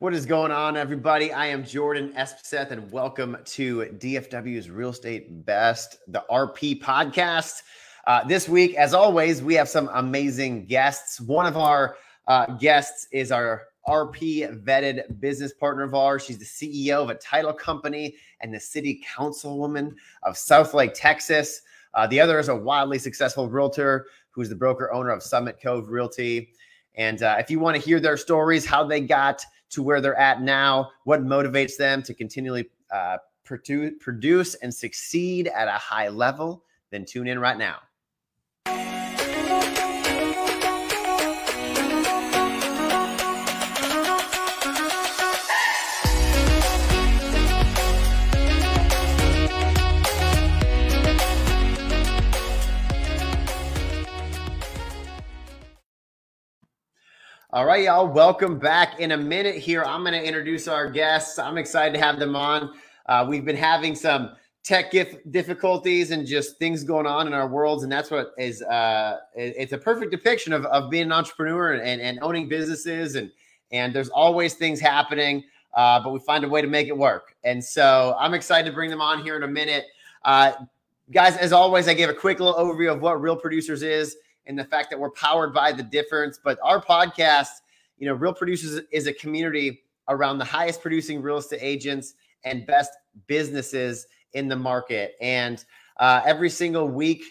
What is going on, everybody? I am Jordan Espeseth, and welcome to DFW's Real Estate Best, the RP podcast. Uh, this week, as always, we have some amazing guests. One of our uh, guests is our RP vetted business partner of ours. She's the CEO of a title company and the city councilwoman of Southlake, Texas. Uh, the other is a wildly successful realtor who's the broker owner of Summit Cove Realty. And uh, if you want to hear their stories, how they got to where they're at now, what motivates them to continually uh, produce, produce and succeed at a high level, then tune in right now. All right, y'all. Welcome back. In a minute here, I'm going to introduce our guests. I'm excited to have them on. Uh, we've been having some tech difficulties and just things going on in our worlds, and that's what is. Uh, it's a perfect depiction of, of being an entrepreneur and, and owning businesses, and and there's always things happening, uh, but we find a way to make it work. And so I'm excited to bring them on here in a minute, uh, guys. As always, I gave a quick little overview of what Real Producers is and the fact that we're powered by the difference. But our podcast, you know, Real Producers is a community around the highest producing real estate agents and best businesses in the market. And uh, every single week,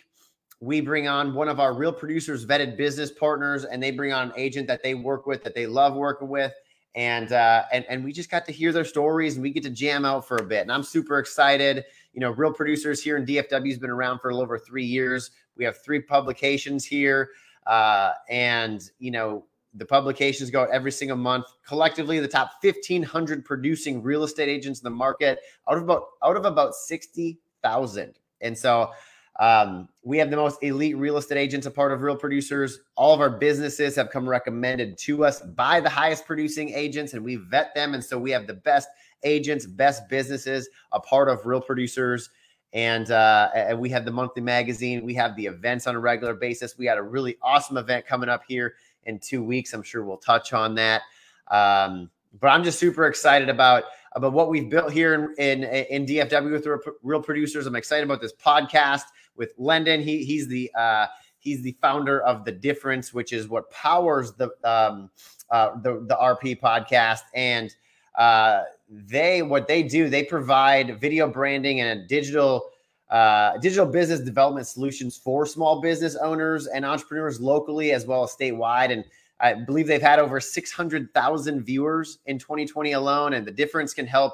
we bring on one of our real producers vetted business partners and they bring on an agent that they work with that they love working with and uh, and and we just got to hear their stories and we get to jam out for a bit and i'm super excited you know real producers here in dfw has been around for a little over three years we have three publications here, uh, and you know the publications go out every single month. Collectively, the top 1,500 producing real estate agents in the market out of about out of about 60,000. And so um, we have the most elite real estate agents, a part of Real Producers. All of our businesses have come recommended to us by the highest producing agents, and we vet them. And so we have the best agents, best businesses, a part of Real Producers. And, uh, and we have the monthly magazine. We have the events on a regular basis. We got a really awesome event coming up here in two weeks. I'm sure we'll touch on that. Um, but I'm just super excited about about what we've built here in in, in DFW with the real producers. I'm excited about this podcast with Lendon. He he's the uh, he's the founder of the Difference, which is what powers the um, uh, the the RP podcast and uh, they what they do they provide video branding and digital uh, digital business development solutions for small business owners and entrepreneurs locally as well as statewide. And i believe they've had over 600000 viewers in 2020 alone. And the difference can help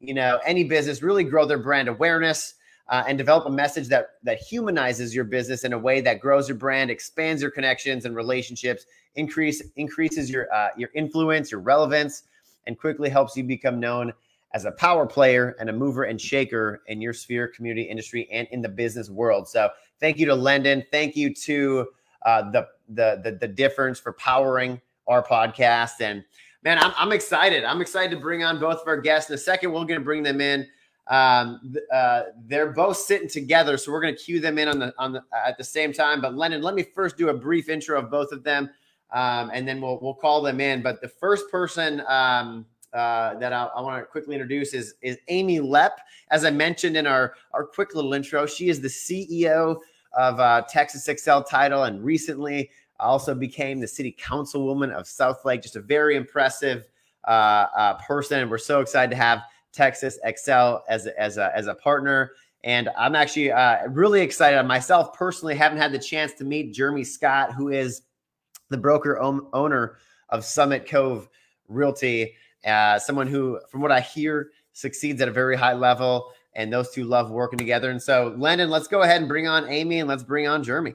you know any business really grow their brand awareness uh, and develop a message that that humanizes your business in a way that grows your brand expands your connections and relationships increase increases your uh, your influence your relevance and quickly helps you become known as a power player and a mover and shaker in your sphere, community, industry, and in the business world. So thank you to Lendon. Thank you to uh, the, the, the the difference for powering our podcast. And man, I'm, I'm excited. I'm excited to bring on both of our guests. In a second, we're going to bring them in. Um, uh, they're both sitting together, so we're going to cue them in on the on the at the same time. But Lendon, let me first do a brief intro of both of them um, and then we'll we'll call them in. But the first person um, uh, that I, I want to quickly introduce is is Amy Lepp. As I mentioned in our our quick little intro, she is the CEO of uh, Texas Excel Title, and recently also became the City Councilwoman of Southlake. Just a very impressive uh, uh, person, and we're so excited to have Texas Excel as a, as a, as a partner. And I'm actually uh, really excited. Myself personally haven't had the chance to meet Jeremy Scott, who is the broker owner of Summit Cove Realty, uh, someone who, from what I hear, succeeds at a very high level. And those two love working together. And so, Lendon, let's go ahead and bring on Amy and let's bring on Jeremy.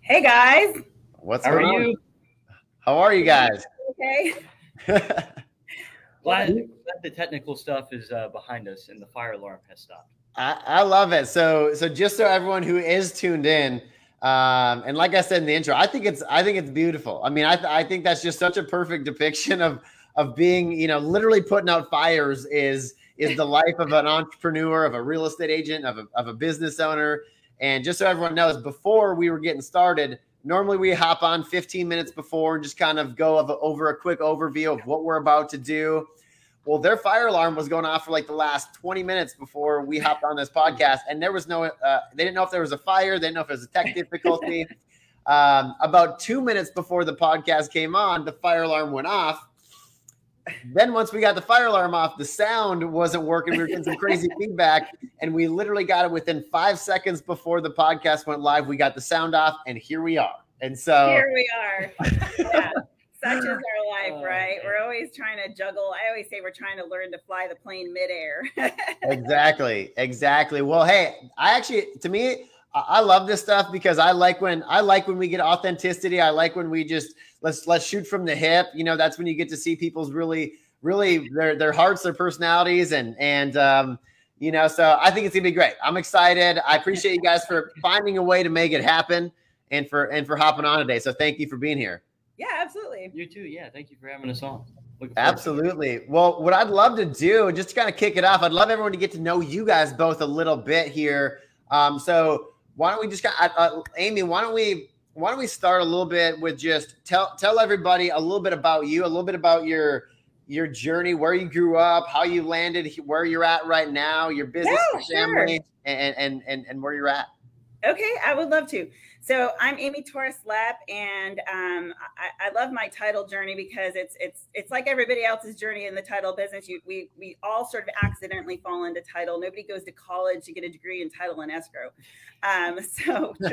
Hey guys. What's How going are on? you? How are you guys? Okay. glad, glad the technical stuff is uh, behind us and the fire alarm has stopped. I, I love it. So, so just so everyone who is tuned in, um, and like I said in the intro, I think it's I think it's beautiful. I mean, I th- I think that's just such a perfect depiction of of being, you know, literally putting out fires is is the life of an entrepreneur, of a real estate agent, of a, of a business owner. And just so everyone knows, before we were getting started, normally we hop on 15 minutes before and just kind of go over a quick overview of what we're about to do. Well, their fire alarm was going off for like the last 20 minutes before we hopped on this podcast, and there was no, uh, they didn't know if there was a fire, they didn't know if it was a tech difficulty. um, about two minutes before the podcast came on, the fire alarm went off. Then once we got the fire alarm off, the sound wasn't working. We were getting some crazy feedback, and we literally got it within five seconds before the podcast went live. We got the sound off, and here we are. And so here we are. Yeah such is our life, oh, right? We're always trying to juggle. I always say we're trying to learn to fly the plane midair. exactly, exactly. Well, hey, I actually, to me, I love this stuff because I like when I like when we get authenticity. I like when we just let's let's shoot from the hip. You know, that's when you get to see people's really, really their their hearts, their personalities, and and um, you know. So I think it's gonna be great. I'm excited. I appreciate you guys for finding a way to make it happen and for and for hopping on today. So thank you for being here. Yeah, absolutely. You too. Yeah. Thank you for having us on. Absolutely. Well, what I'd love to do, just to kind of kick it off, I'd love everyone to get to know you guys both a little bit here. Um, so why don't we just, uh, uh, Amy, why don't we, why don't we start a little bit with just tell tell everybody a little bit about you, a little bit about your your journey, where you grew up, how you landed, where you're at right now, your business, yeah, family, sure. and, and and and where you're at. Okay, I would love to. So I'm Amy Torres Lepp, and um, I, I, love my title journey because it's it's it's like everybody else's journey in the title business. You, we we all sort of accidentally fall into title. Nobody goes to college to get a degree in title and escrow. Um, so true.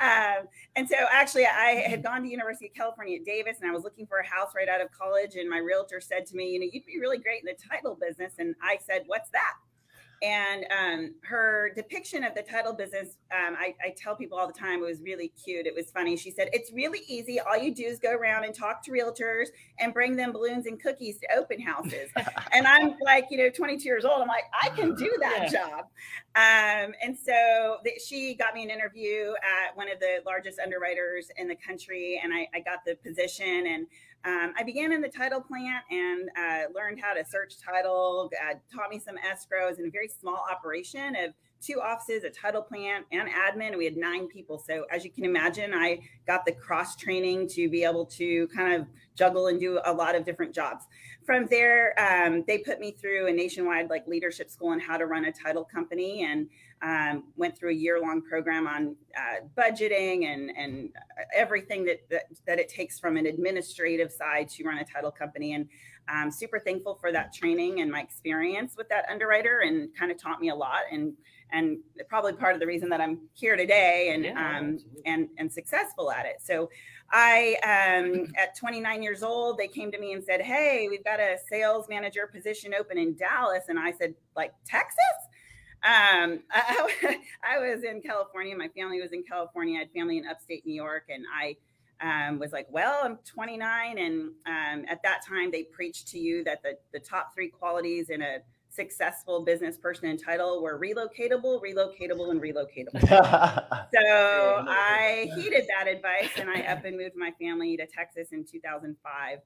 yeah. um, and so actually, I had gone to University of California at Davis, and I was looking for a house right out of college. And my realtor said to me, "You know, you'd be really great in the title business." And I said, "What's that?" And um, her depiction of the title business um, I, I, tell people all the time it was really cute. It was funny. She said it's really easy. All you do is go around and talk to realtors and bring them balloons and cookies to open houses. And i'm like you know 22 years old. I'm like i can do that yeah. job. Um, and so the, she got me an interview at one of the largest underwriters in the country and I, I got the position and um, I began in the title plant and uh, learned how to search title, uh, taught me some escrows in a very small operation of two offices, a title plant, and admin. We had nine people. So, as you can imagine, I got the cross training to be able to kind of juggle and do a lot of different jobs. From there, um, they put me through a nationwide like leadership school on how to run a title company and um, went through a year long program on uh, budgeting and, and everything that, that, that, it takes from an administrative side to run a title company. And I'm super thankful for that training and my experience with that underwriter and kind of taught me a lot. And and probably part of the reason that I'm here today and yeah, um, and and successful at it. So I um, at 29 years old, they came to me and said, "Hey, we've got a sales manager position open in Dallas," and I said, "Like Texas?" Um, I, I, was in California. My family was in California. I had family in upstate New York, and I um, was like, "Well, I'm 29," and um, at that time, they preached to you that the the top three qualities in a successful business person in title were relocatable, relocatable, and relocatable. so I heeded that advice and I up and moved my family to Texas in 2005.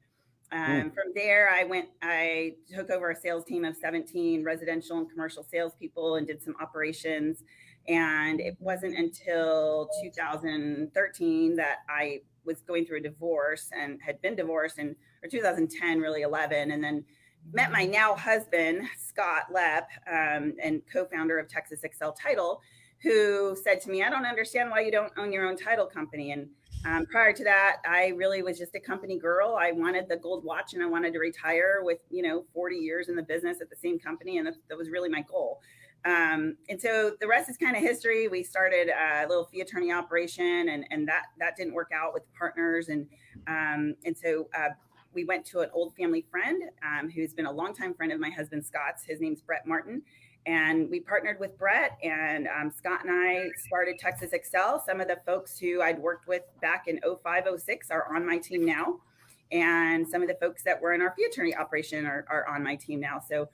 Um, mm. From there, I went, I took over a sales team of 17 residential and commercial salespeople and did some operations. And it wasn't until 2013 that I was going through a divorce and had been divorced and or 2010, really 11. And then met my now husband, Scott Lepp, um, and co founder of Texas Excel Title, who said to me, I don't understand why you don't own your own title company. And um, prior to that, I really was just a company girl. I wanted the gold watch and I wanted to retire with, you know, 40 years in the business at the same company. And that, that was really my goal. Um, and so the rest is kind of history. We started a little fee attorney operation and, and that, that didn't work out with partners. And, um, and so uh, we went to an old family friend um, who's been a longtime friend of my husband Scott's. His name's Brett Martin. And we partnered with Brett, and um, Scott and I started Texas Excel. Some of the folks who I'd worked with back in 05, 06 are on my team now. And some of the folks that were in our fee attorney operation are, are on my team now. So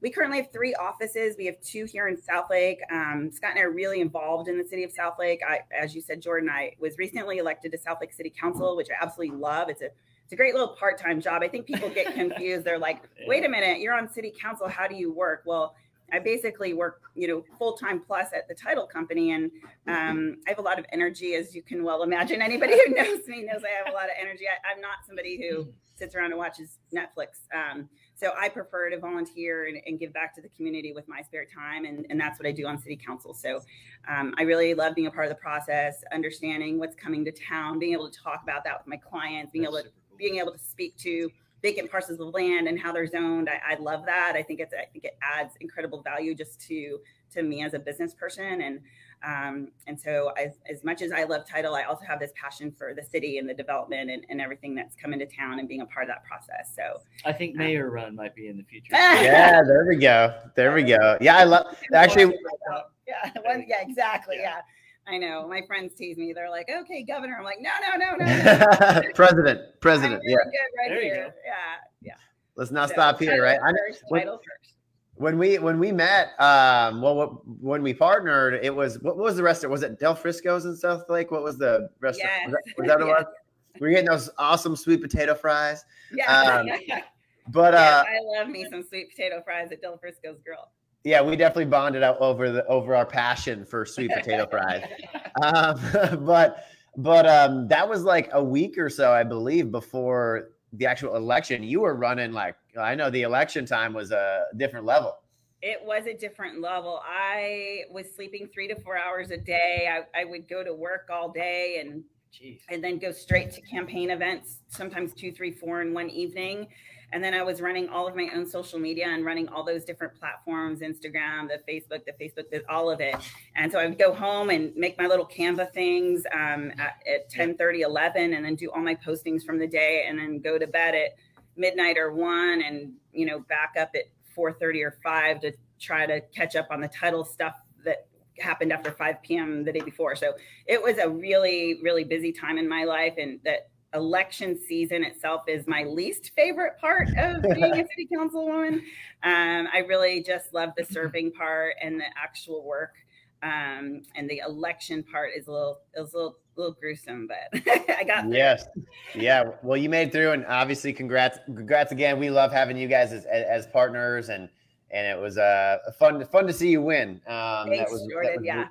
we currently have three offices. We have two here in Southlake. Um, Scott and I are really involved in the city of Southlake. I, as you said, Jordan, I was recently elected to Southlake City Council, which I absolutely love. It's a it's a great little part-time job. I think people get confused. They're like, wait a minute, you're on city council. How do you work? Well, I basically work, you know, full time plus at the title company, and um, I have a lot of energy, as you can well imagine. Anybody who knows me knows I have a lot of energy. I, am not somebody who sits around and watches Netflix. Um, so I prefer to volunteer and, and, give back to the community with my spare time, and, and that's what I do on city council. So um, I really love being a part of the process, understanding what's coming to town, being able to talk about that with my clients, being that's able to cool. being able to speak to vacant parcels of land and how they're zoned. I, I, love that. I think it's I think it adds incredible value just to to me as a business person and um, and so as, as much as I love title, I also have this passion for the city and the development and, and everything that's coming to town and being a part of that process. So I think um, mayor um, run might be in the future. yeah, there we go. There we go. Yeah, I love actually. Yeah, yeah, exactly. Yeah. yeah. I know my friends tease me. They're like, "Okay, governor." I'm like, "No, no, no, no." president, president. Really yeah. Right there here. Yeah, yeah. Let's not so, stop here, right? First, when, when, we when we met, um, well, when we partnered, it was what, was the restaurant? Was it Del Frisco's in Southlake? What was the restaurant? Yes. Was that, was that yes. what We were getting those awesome sweet potato fries. Yeah. Um, but uh, I love me some sweet potato fries at Del Frisco's Grill yeah, we definitely bonded out over the over our passion for sweet potato fries. um, but but um, that was like a week or so, I believe, before the actual election. You were running like I know the election time was a different level. It was a different level. I was sleeping three to four hours a day. I, I would go to work all day and Jeez. and then go straight to campaign events, sometimes two, three, four in one evening. And then I was running all of my own social media and running all those different platforms Instagram, the Facebook, the Facebook, all of it. And so I would go home and make my little Canva things um, at, at 10 30, 11, and then do all my postings from the day and then go to bed at midnight or one and, you know, back up at 4 30 or 5 to try to catch up on the title stuff happened after 5 p.m. the day before. So it was a really, really busy time in my life and that election season itself is my least favorite part of being a city councilwoman. Um, I really just love the serving part and the actual work. Um, and the election part is a little, is a little, little gruesome, but I got there. Yes. Yeah. Well, you made through and obviously congrats, congrats again. We love having you guys as, as partners and, and it was uh, fun, fun to see you win. Um, that was, Jordan, that was yeah.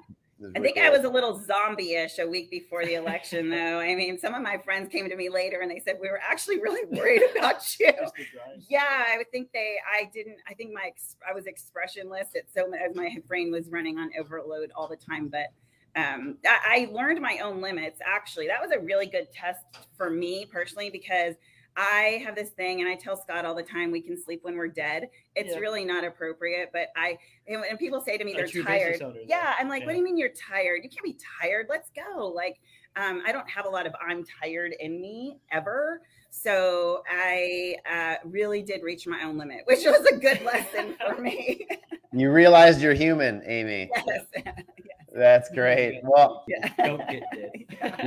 I think I was a little zombie-ish a week before the election, though. I mean, some of my friends came to me later and they said we were actually really worried about you. yeah, I would think they. I didn't. I think my I was expressionless. It's so as my brain was running on overload all the time. But um, I, I learned my own limits. Actually, that was a really good test for me personally because I have this thing, and I tell Scott all the time, we can sleep when we're dead. It's yeah. really not appropriate, but I and, and people say to me they're tired. yeah, I'm like, yeah. what do you mean you're tired? You can't be tired. Let's go. Like, um, I don't have a lot of I'm tired in me ever. So I uh, really did reach my own limit, which was a good lesson for me. you realized you're human, Amy. Yes. That's great. Well, yeah.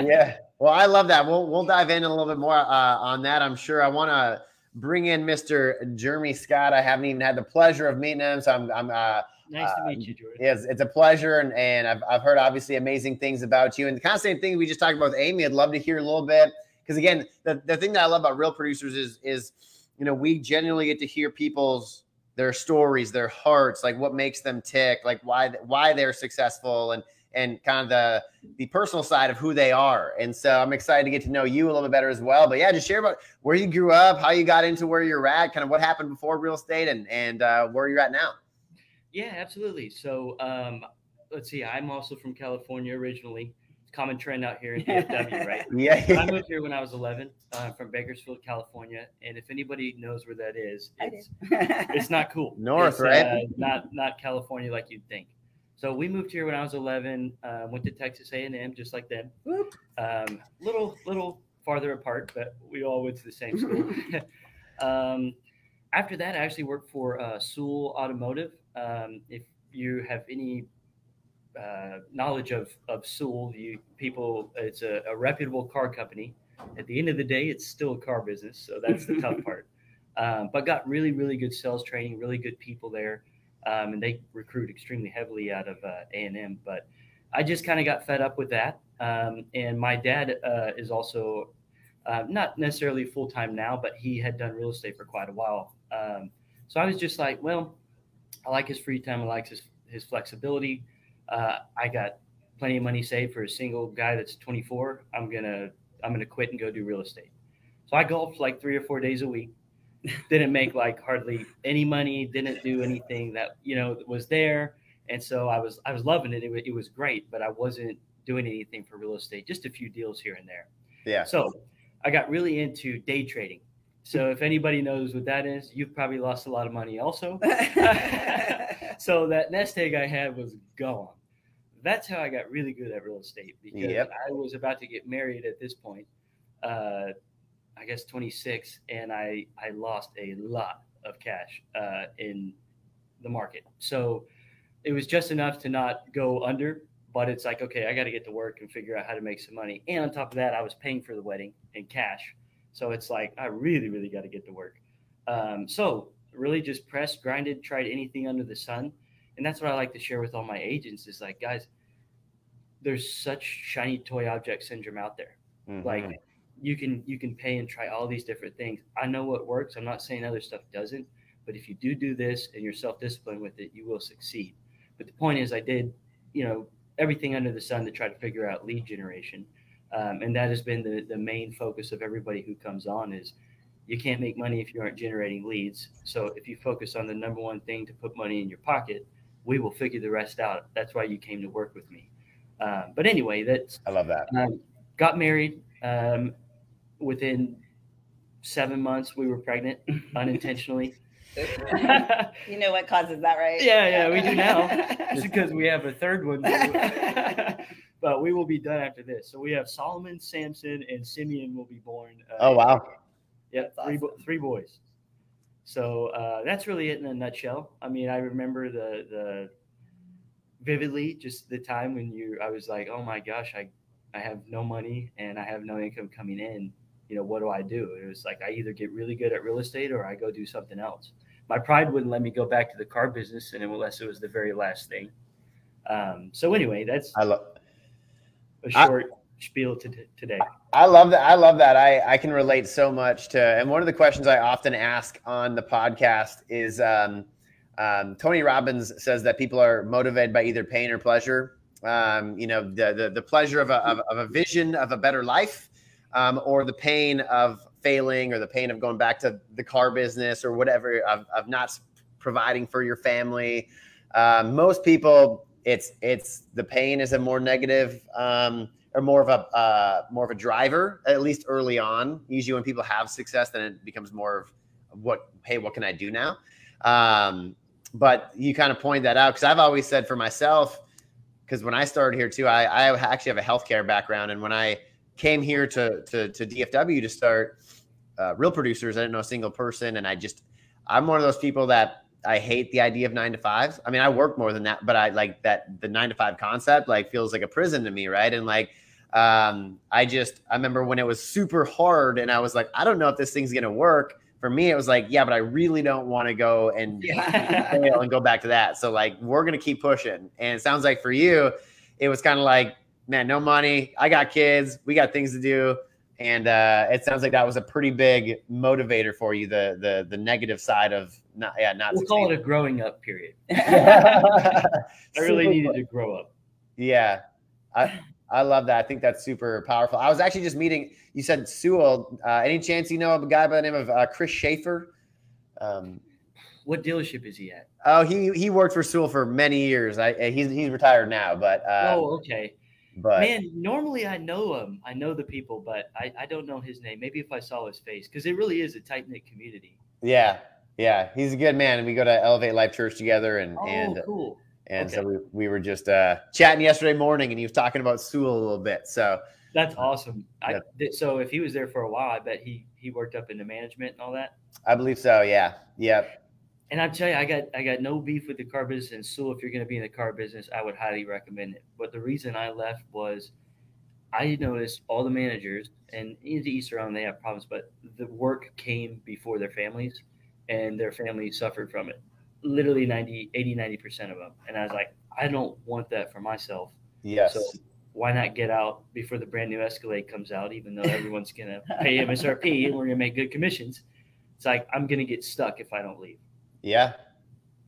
yeah. Well, I love that. We'll we'll dive in a little bit more uh, on that. I'm sure. I want to bring in Mr. Jeremy Scott. I haven't even had the pleasure of meeting him, so I'm. I'm uh, nice to meet you, George. Yes, it's a pleasure, and, and I've, I've heard obviously amazing things about you, and the kind of same thing we just talked about with Amy. I'd love to hear a little bit because again, the, the thing that I love about real producers is is you know we genuinely get to hear people's their stories, their hearts, like what makes them tick, like why why they're successful, and and kind of the the personal side of who they are. And so I'm excited to get to know you a little bit better as well. But yeah, just share about where you grew up, how you got into where you're at, kind of what happened before real estate, and and uh, where you're at now. Yeah, absolutely. So um, let's see. I'm also from California originally common trend out here in DFW, right? yeah. I moved here when I was 11 uh, from Bakersfield, California, and if anybody knows where that is, it's it's not cool. North, it's, right? Uh, not not California like you'd think. So we moved here when I was 11. Uh, went to Texas A&M, just like them. Um, little little farther apart, but we all went to the same school. um, after that, I actually worked for uh, Sewell Automotive. Um, if you have any uh, knowledge of of Sewell. You people, it's a, a, reputable car company. At the end of the day, it's still a car business, so that's the tough part. Um, but got really, really good sales training, really good people there, um, and they recruit extremely heavily out of uh, A and M. But I just kind of got fed up with that. Um, and my dad uh, is also uh, not necessarily full time now, but he had done real estate for quite a while. Um, so I was just like, well, I like his free time. I like his his flexibility. Uh, I got plenty of money saved for a single guy that's 24. I'm gonna I'm gonna quit and go do real estate. So I golfed like three or four days a week. Didn't make like hardly any money. Didn't do anything that you know was there. And so I was I was loving it. It was, it was great, but I wasn't doing anything for real estate. Just a few deals here and there. Yeah. So I got really into day trading. So if anybody knows what that is, you've probably lost a lot of money also. so that nest egg I had was gone. That's how I got really good at real estate because Yep. I was about to get married at this point. Uh, I guess 26, and I I lost a lot of cash uh, in the market. So it was just enough to not go under, but it's like okay, I got to get to work and figure out how to make some money. And on top of that, I was paying for the wedding in cash, so it's like I really really got to get to work. Um, so really just pressed, grinded, tried anything under the sun, and that's what I like to share with all my agents is like guys, there's such shiny toy object syndrome out there. Mhm. like you can you can pay and try all these different things. I know what works. I'm not saying other stuff doesn't but if you do do this and you're self-disciplined with it you will succeed. But the point is i did you know everything under the sun to try to figure out lead generation. Um, and that has been the, the main focus of everybody who comes on is you can't make money if you aren't generating leads. So if you focus on the number one thing to put money in your pocket we will figure the rest out that's why you came to work with me um, but anyway that's I love that. um, got married. Um, within seven months, we were pregnant unintentionally. you know what causes that, right? yeah, yeah, we do now. Just because we have a third one. but we will be done after this. So we have Solomon, Samson, and Simeon will be born. Uh, Oh wow. Yep, That's three, bo- three boys. So uh, that's really it in a nutshell. I mean, I remember the the vividly just the time when you I was like, oh my gosh, I I have no money and I have no income coming in. You know, what do I do? It was like I either get really good at real estate or I go do something else. My pride wouldn't let me go back to the car business, and unless it was the very last thing. Um, so anyway, that's I love. a I- short spiel to today. I love that. I love that. I, I can relate so much to, and one of the questions I often ask on the podcast is um, um, Tony Robbins says that people are motivated by either pain or pleasure. Um, you know, the, the, the pleasure of a, of, of a vision of a better life um, or the pain of failing or the pain of going back to the car business or whatever of, of not providing for your family. Um, most people, it's, it's the pain is a more negative, um, or more of a uh, more of a driver at least early on. Usually, when people have success, then it becomes more of what hey, what can I do now? Um, but you kind of point that out because I've always said for myself, because when I started here too, I, I actually have a healthcare background, and when I came here to to, to DFW to start uh, real producers, I didn't know a single person, and I just I'm one of those people that I hate the idea of nine to fives. I mean, I work more than that, but I like that the nine to five concept like feels like a prison to me, right? And like, um, I just I remember when it was super hard, and I was like, I don't know if this thing's gonna work. For me, it was like, yeah, but I really don't want to go and Yeah. fail and go back to that. So like, we're gonna keep pushing. And it sounds like for you, it was kind of like, man, no money. I got kids. We got things to do. And uh, it sounds like that was a pretty big motivator for you. The the the negative side of not yeah not. We'll call it a growing up period. I I really needed to grow up. Yeah, I I love that. I think that's super powerful. I was actually just meeting. You said Sewell. Uh, any chance you know of a guy by the name of uh, Chris Schaefer? Um, What dealership is he at? oh, he he worked for Sewell for many years. I he's he's retired now, but uh, oh, okay. but Man, normally I know him. I know the people, but I, I don't know his name. Maybe if I saw his face, because it really is a tight knit community. yeah, yeah, he's a good man, and we go to Elevate Life Church together, and Oh, and cool. And so we, we were just uh, chatting yesterday morning, and he was talking about Sewell a little bit. So That's awesome. I, so if he was there for a while, I bet he he worked up into management and all that. I believe so. Yeah, yep. And I tell you, I got I got no beef with the car business. And Sewell, if you're going to be in the car business, I would highly recommend it. But the reason I left was I noticed all the managers and into Easter on they have problems, but the work came before their families, and their families suffered from it. Literally 90, 80, 90 percent of them. And I was like, I don't want that for myself. Yes. So why not get out before the brand new Escalade comes out, even though everyone's going to pay MSRP and we're going to make good commissions? It's like, I'm going to get stuck if I don't leave. Yeah.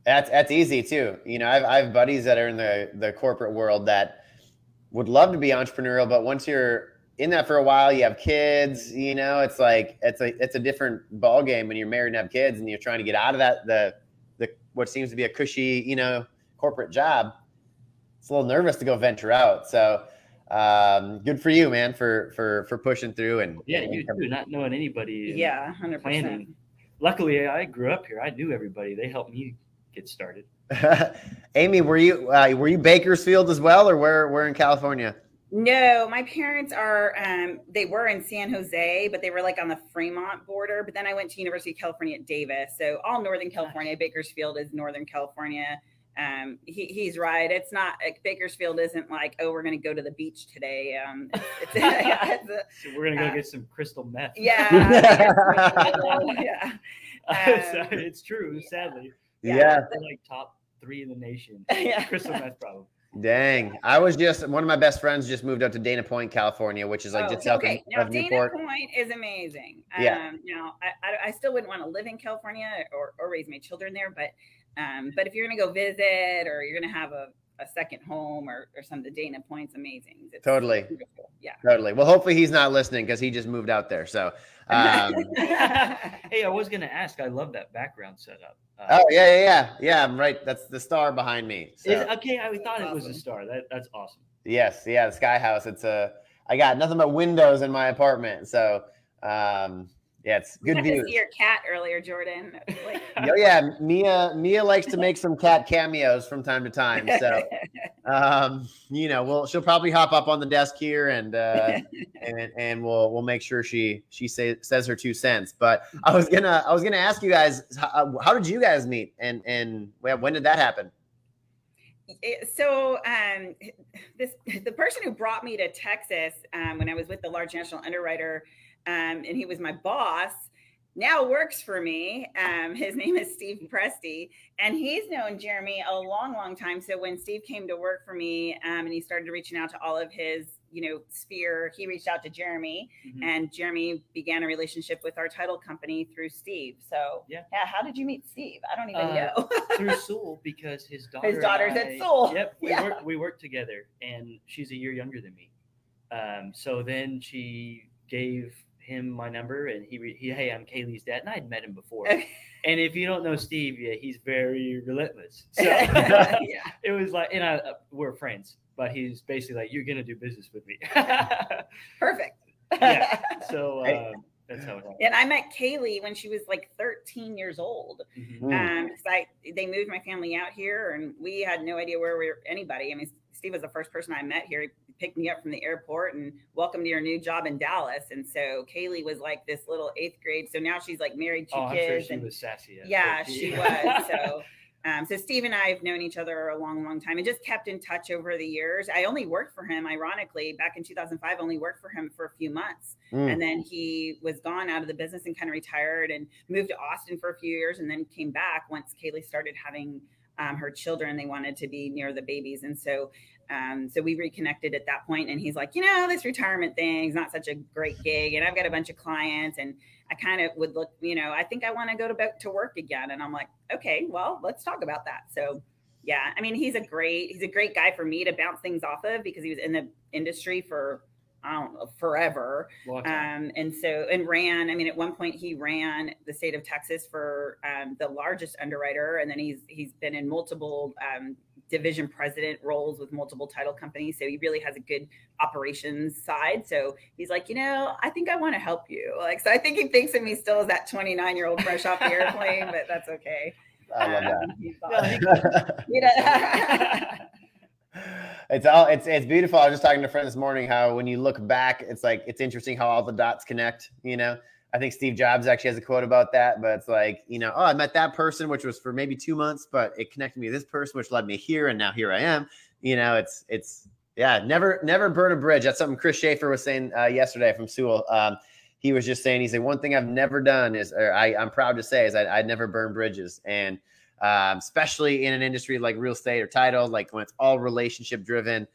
That's that's easy too. You know, I've I have buddies that are in the the corporate world that would love to be entrepreneurial, but once you're in that for a while, you have kids. You know, it's like it's a it's a different ball game when you're married and have kids, and you're trying to get out of that the what seems to be a cushy you know corporate job. It's a little nervous to go venture out. So um, good for you, man, for for for pushing through and Yeah, and you too, not knowing anybody. Yeah, hundred percent. Luckily, I grew up here. I knew everybody. They helped me get started. Amy, were you uh, were you Bakersfield as well, or where where in California? No, my parents are um they were in San Jose, but they were like on the Fremont border. But then I went to University of California at Davis. So all Northern California, Bakersfield is Northern California. Um he, he's right. It's not like Bakersfield isn't like, oh, we're gonna go to the beach today. Um it's, it's, yeah, it's a- So we're gonna go Uh, get some crystal meth. yeah. yeah. Um, it's true. Sadly, Yeah. yeah. we're like top three in the nation. Yeah. Crystal meth problem. Dang. I was just one of my best friends just moved up to Dana Point, California, which is like Oh, just so, south okay. Now of Dana Newport. Point is amazing. Yeah. Um, now I, I, I still wouldn't want to live in California or, or raise my children there, but um, but if you're gonna go visit or you're gonna have a, a second home or, or some of the Dana Point's amazing. It's Totally. beautiful. Yeah. Totally. Well, hopefully he's not listening because he just moved out there. So um, hey, I was gonna ask. I love that background setup. Uh, Oh yeah, yeah, yeah. Yeah, I'm right. That's the star behind me. So, is- okay, I thought That's it was a star. That that's awesome. yes, yeah, the Sky House. It's a I got nothing but windows in my apartment. So um yeah, it's We good got to views. see your cat earlier, Jordan. Like, Oh yeah, Mia Mia likes to make some cat cameos from time to time. So um, you know, we'll she'll probably hop up on the desk here and uh and and we'll we'll make sure she she say, says her two cents. But I was gonna I was gonna ask you guys how, how did you guys meet and and when did that happen? So um, this the person who brought me to Texas um, when I was with the large national underwriter, um, and he was my boss. Now works for me. Um, his name is Steve Presti, and he's known Jeremy a long, long time. So when Steve came to work for me, um, and he started reaching out to all of his, you know, sphere, he reached out to Jeremy, Mhm. and Jeremy began a relationship with our title company through Steve. So Yeah. how did you meet Steve? I don't even Uh, know. Through Sewell because his daughter. and daughter's at I- Sewell. Yep, we Yeah. work we work together, and she's a year younger than me. Um, so then she gave him my number, and he, re- he hey, I'm Kaylee's dad, and I had met him before. And if you don't know Steve, yeah, he's very relentless. So yeah. it was like, and I, uh, we're friends, but he's basically like, you're gonna do business with me. Perfect. Yeah. so Hey. um, that's how it happened. And I met Kaylee when she was like 13 years old. Mhm. Hmm. Um, 'cause I they moved my family out here, and we had no idea where we were anybody. I mean, Steve was the first person I met here. He picked me up from the airport and welcomed to your new job in Dallas. And so Kaylee was like this little eighth grade. So now she's like married, two Oh, I'm sure kids, she and was sassy. yeah, 13. she was. So, um, so Steve and I have known each other a long, long time and just kept in touch over the years. I only worked for him, ironically, back in 2005. Only worked for him for a few months, Mm. and then he was gone out of the business and kind of retired and moved to Austin for a few years, and then came back once Kaylee started having um, her children. They wanted to be near the babies, and so. Um, so we reconnected at that point, and he's like, you know, this retirement thing's not such a great gig, and I've got a bunch of clients, and I kind of would look, you know, I think I want to go to to work again. And I'm like, okay, well, let's talk about that. So yeah, I mean, he's a great, he's a great guy for me to bounce things off of because he was in the industry for I don't know, forever. Um, and so, and ran, I mean, at one point he ran the state of Texas for um, the largest underwriter. And then he's, he's been in multiple um, division president roles with multiple title companies. So he really has a good operations side. So he's like, you know, I think I want to help you. Like, so I think he thinks of me still as that 29 year old fresh off the airplane, but that's okay. I love Um, he- awesome. You know- it's all it's it's beautiful. I was just talking to a friend this morning how when you look back, it's like it's interesting how all the dots connect. You know, I think Steve Jobs actually has a quote about that, but it's like you know, oh, I met that person, which was for maybe two months, but it connected me to this person, which led me here, and now here I am. You know, it's it's yeah, never never burn a bridge. That's something Chris Schaefer was saying uh, yesterday from Sewell. Um, he was just saying, he said, one thing I've never done is, or I, I'm proud to say, is I, I'd never burn bridges. And um, especially in an industry like real estate or title, like when it's all relationship driven,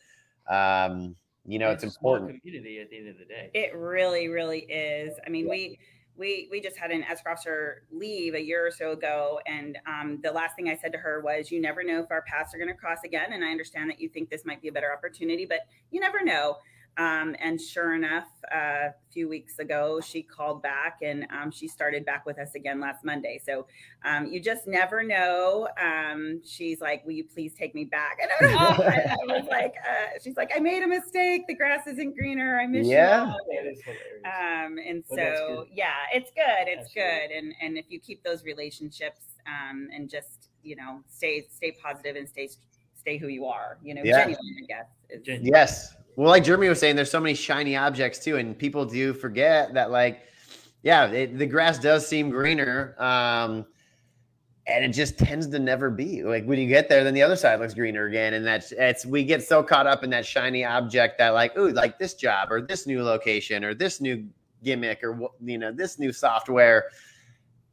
um, you know, it's a small important. community at the end of the day. It really, really is. I mean, we we we just had an escrow officer leave a year or so ago, and um, the last thing I said to her was, "You never know if our paths are going to cross again, and I understand that you think this might be a better opportunity, but you never know." Um, and sure enough, uh, a few weeks ago, she called back and um, she started back with us again last Monday. So um, you just never know. Um, she's like, Will you please take me back? And I, I, I was like, uh, She's like, I made a mistake. The grass isn't greener. I miss Yeah. you. That is hilarious. Um, and so, good. yeah, it's good. It's Absolutely. good. And, and if you keep those relationships um, and just, you know, stay, stay positive and stay, stay who you are, you know, Yeah. genuine, I guess. is- Yes. Well, like Jeremy was saying, there's so many shiny objects too, and people do forget that, like, yeah, it, the grass does seem greener, um, and it just tends to never be. Like when you get there, then the other side looks greener again, and that's it's we get so caught up in that shiny object that, like, ooh, like this job or this new location or this new gimmick or you know this new software,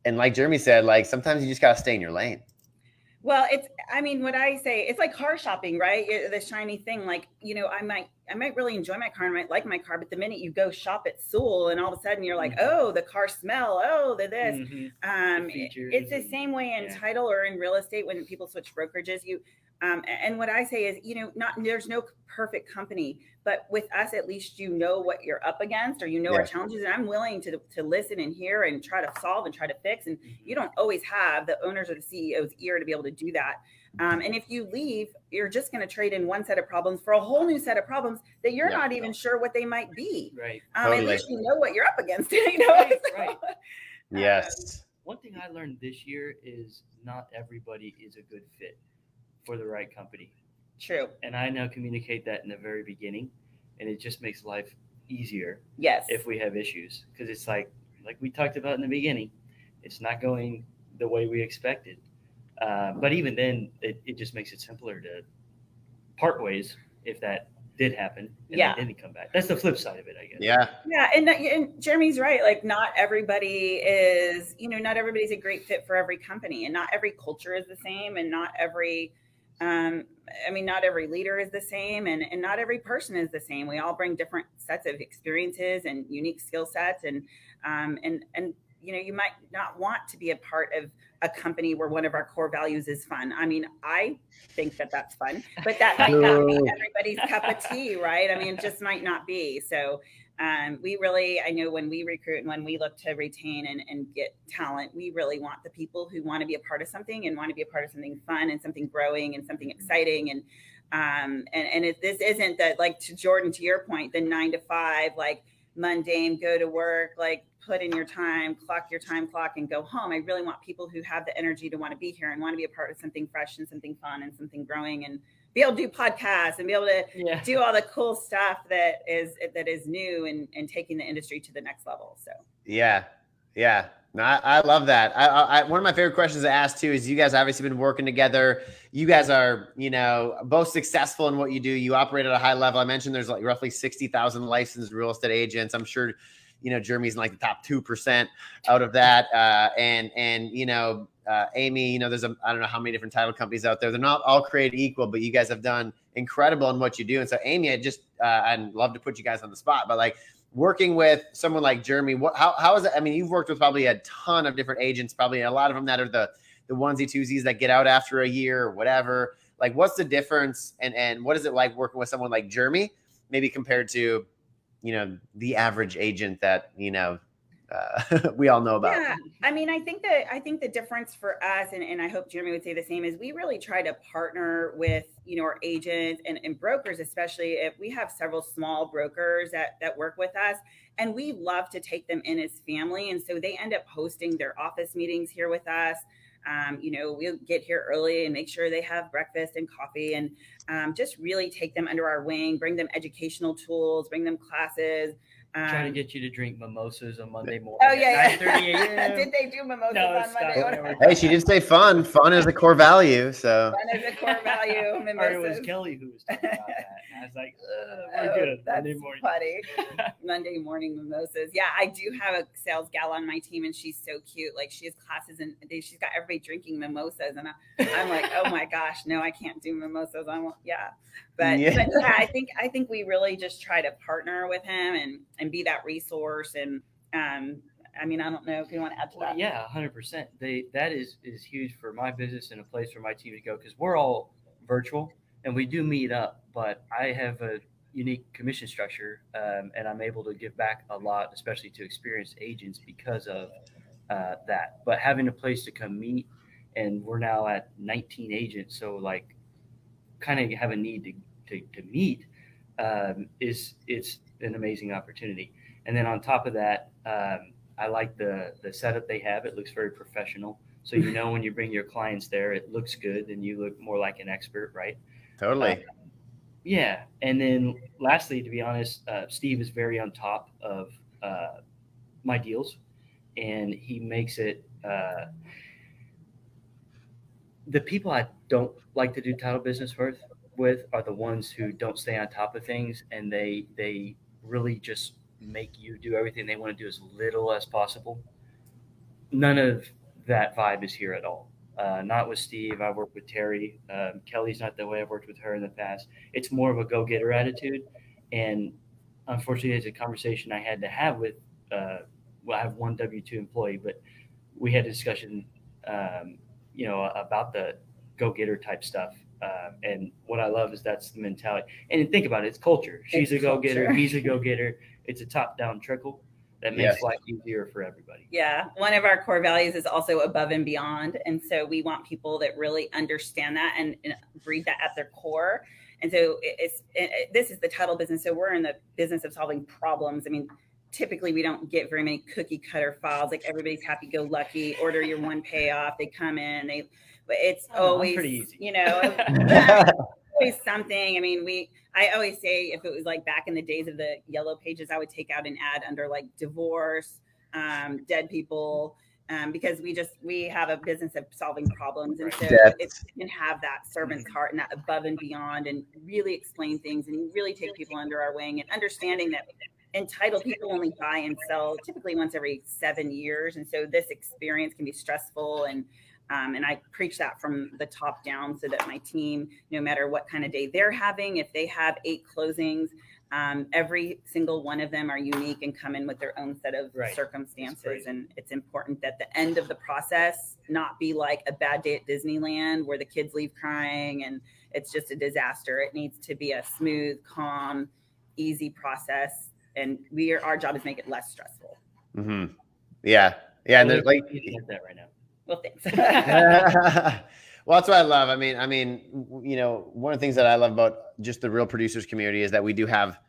and like Jeremy said, like sometimes you just gotta stay in your lane. Well, it's I mean, what I say, it's like car shopping, right? The shiny thing, like, you know, I might I might really enjoy my car and might like my car, but the minute you go shop at Sewell and all of a sudden you're like, Mhm. oh, the car smell, oh, the this. Mhm. Um, The it's the same way in yeah. title or in real estate when people switch brokerages. You um, and what I say is, you know, not there's no perfect company, but with us, at least you know what you're up against, or you know our challenges, and I'm willing to to listen and hear and try to solve and try to fix. And Mhm. you don't always have the owners or the CEO's ear to be able to do that. Um, and if you leave, you're just going to trade in one set of problems for a whole new set of problems that you're Yeah. not even sure what they might be. Right. Um, Totally. At least you know what you're up against. You know, Right, So, right. Yes. One thing I learned this year is not everybody is a good fit for the right company. True. And I now communicate that in the very beginning, and it just makes life easier Yes. if we have issues because it's like like we talked about in the beginning, it's not going the way we expected. Uh, but even then, it, it just makes it simpler to part ways if that did happen and Yeah. they didn't come back. That's the flip side of it, I guess. Yeah. Yeah, and, and Jeremy's right. Like, not everybody is, you know, not everybody's a great fit for every company, and not every culture is the same, and not every, um, I mean, not every leader is the same, and and not every person is the same. We all bring different sets of experiences and unique skill sets, and um, and and you know, you might not want to be a part of a company where one of our core values is fun. I mean, I think that that's fun, but that might not be everybody's cup of tea, right? I mean, it just might not be. So um, we really, I know when we recruit and when we look to retain and, and get talent, we really want the people who want to be a part of something and want to be a part of something fun and something growing and something exciting. And um, and and if this isn't that, like to Jordan, to your point, the nine to five, like mundane, go to work, like put in your time, clock your time clock, and go home. I really want people who have the energy to want to be here and want to be a part of something fresh and something fun and something growing and be able to do podcasts and be able to Yeah. do all the cool stuff that is that is new and and taking the industry to the next level. So Yeah, yeah. No, I, I love that. I, I, one of my favorite questions to ask too is you guys obviously been working together. You guys are, you know, both successful in what you do. You operate at a high level. I mentioned there's like roughly sixty thousand licensed real estate agents. I'm sure, you know, Jeremy's in like the top two percent out of that. Uh, and and you know, uh, Amy, you know, there's a I don't know how many different title companies out there. They're not all created equal, but you guys have done incredible in what you do. And so, Amy, I just uh, I'd love to put you guys on the spot, but like working with someone like Jeremy, what how how is it? I mean, you've worked with probably a ton of different agents, probably a lot of them that are the the onesie twosies that get out after a year or whatever. Like, what's the difference, and and what is it like working with someone like Jeremy, maybe compared to, you know, the average agent that you know uh, we all know about? yeah, I mean, I think that I think the difference for us, and, and I hope Jeremy would say the same, is we really try to partner with you know our agents and, and brokers, especially if we have several small brokers that that work with us, and we love to take them in as family, and so they end up hosting their office meetings here with us. Um, you know, we'll get here early and make sure they have breakfast and coffee, and um, just really take them under our wing, bring them educational tools, bring them classes. Um, Try to get you to drink mimosas on Monday morning. Oh yeah, yeah. Did they do mimosas No, on stop. Monday? Never What- Hey, she did say fun. Fun is a core value. So Fun is a core value. Or it was Kelly who was talking about that. And I was like, Oh, we're good. that's Monday morning. funny. Monday morning mimosas. Yeah, I do have a sales gal on my team, and she's so cute. Like she has classes, and she's got everybody drinking mimosas, and I, I'm like, oh my gosh, no, I can't do mimosas. I'm yeah, but Yeah. yeah. but yeah, I think I think we really just try to partner with him and and be that resource and um I mean, I don't know if you want to add to Well, that. yeah, hundred percent. They that is is huge for my business and a place for my team to go because we're all virtual and we do meet up, but I have a unique commission structure um, and I'm able to give back a lot, especially to experienced agents because of uh, that. But having a place to come meet, and we're now at 19 agents, so like kind of have a need to to, to meet um, is it's an amazing opportunity. And then on top of that. Um, I like the the setup they have. It looks very professional. So you know when you bring your clients there, it looks good and you look more like an expert, right? Totally. Uh, yeah. And then lastly, to be honest, uh, Steve is very on top of uh, my deals, and he makes it. Uh, the people I don't like to do title business with with are the ones who don't stay on top of things, and they they really just make you do everything they want to do as little as possible. None of that vibe is here at all. Uh, not with Steve. I work with Terry. Um, Kelly's not the way. I've worked with her in the past. It's more of a go getter attitude. And unfortunately, it's a conversation I had to have with, uh, well, I have one W 2 employee, but we had a discussion, um, you know, about the go getter type stuff. Um, and what I love is that's the mentality. And think about it, it's culture. She's It's a go getter. He's a go getter. It's a top down trickle that makes Yes. life easier for everybody. Yeah, one of our core values is also above and beyond, and so we want people that really understand that and, and breathe that at their core. And so it's it, it- this is the title business, so we're in the business of solving problems. I mean, typically we don't get very many cookie cutter files. Like everybody's happy go lucky, order your one payoff, they come in, they. But it's Oh, always pretty easy. you know always something. I mean, we I always say if it was like back in the days of the yellow pages, I would take out an ad under like divorce, um, dead people, um, because we just we have a business of solving problems, and so Death. if can have that servant's heart and that above and beyond, and really explain things and really take people under our wing, and understanding that entitled people only buy and sell typically once every seven years, and so this experience can be stressful and um, and I preach that from the top down so that my team, no matter what kind of day they're having, if they have eight closings, um, every single one of them are unique and come in with their own set of Right. circumstances. And it's important that the end of the process not be like a bad day at Disneyland where the kids leave crying and it's just a disaster. It needs to be a smooth, calm, easy process. And we are, our job is make it less stressful. Mm-hmm. Yeah. Yeah. And there's like, that right now. Well, thanks. well, that's what I love. I mean, I mean, you know, one of the things that I love about just the real producers community is that we do have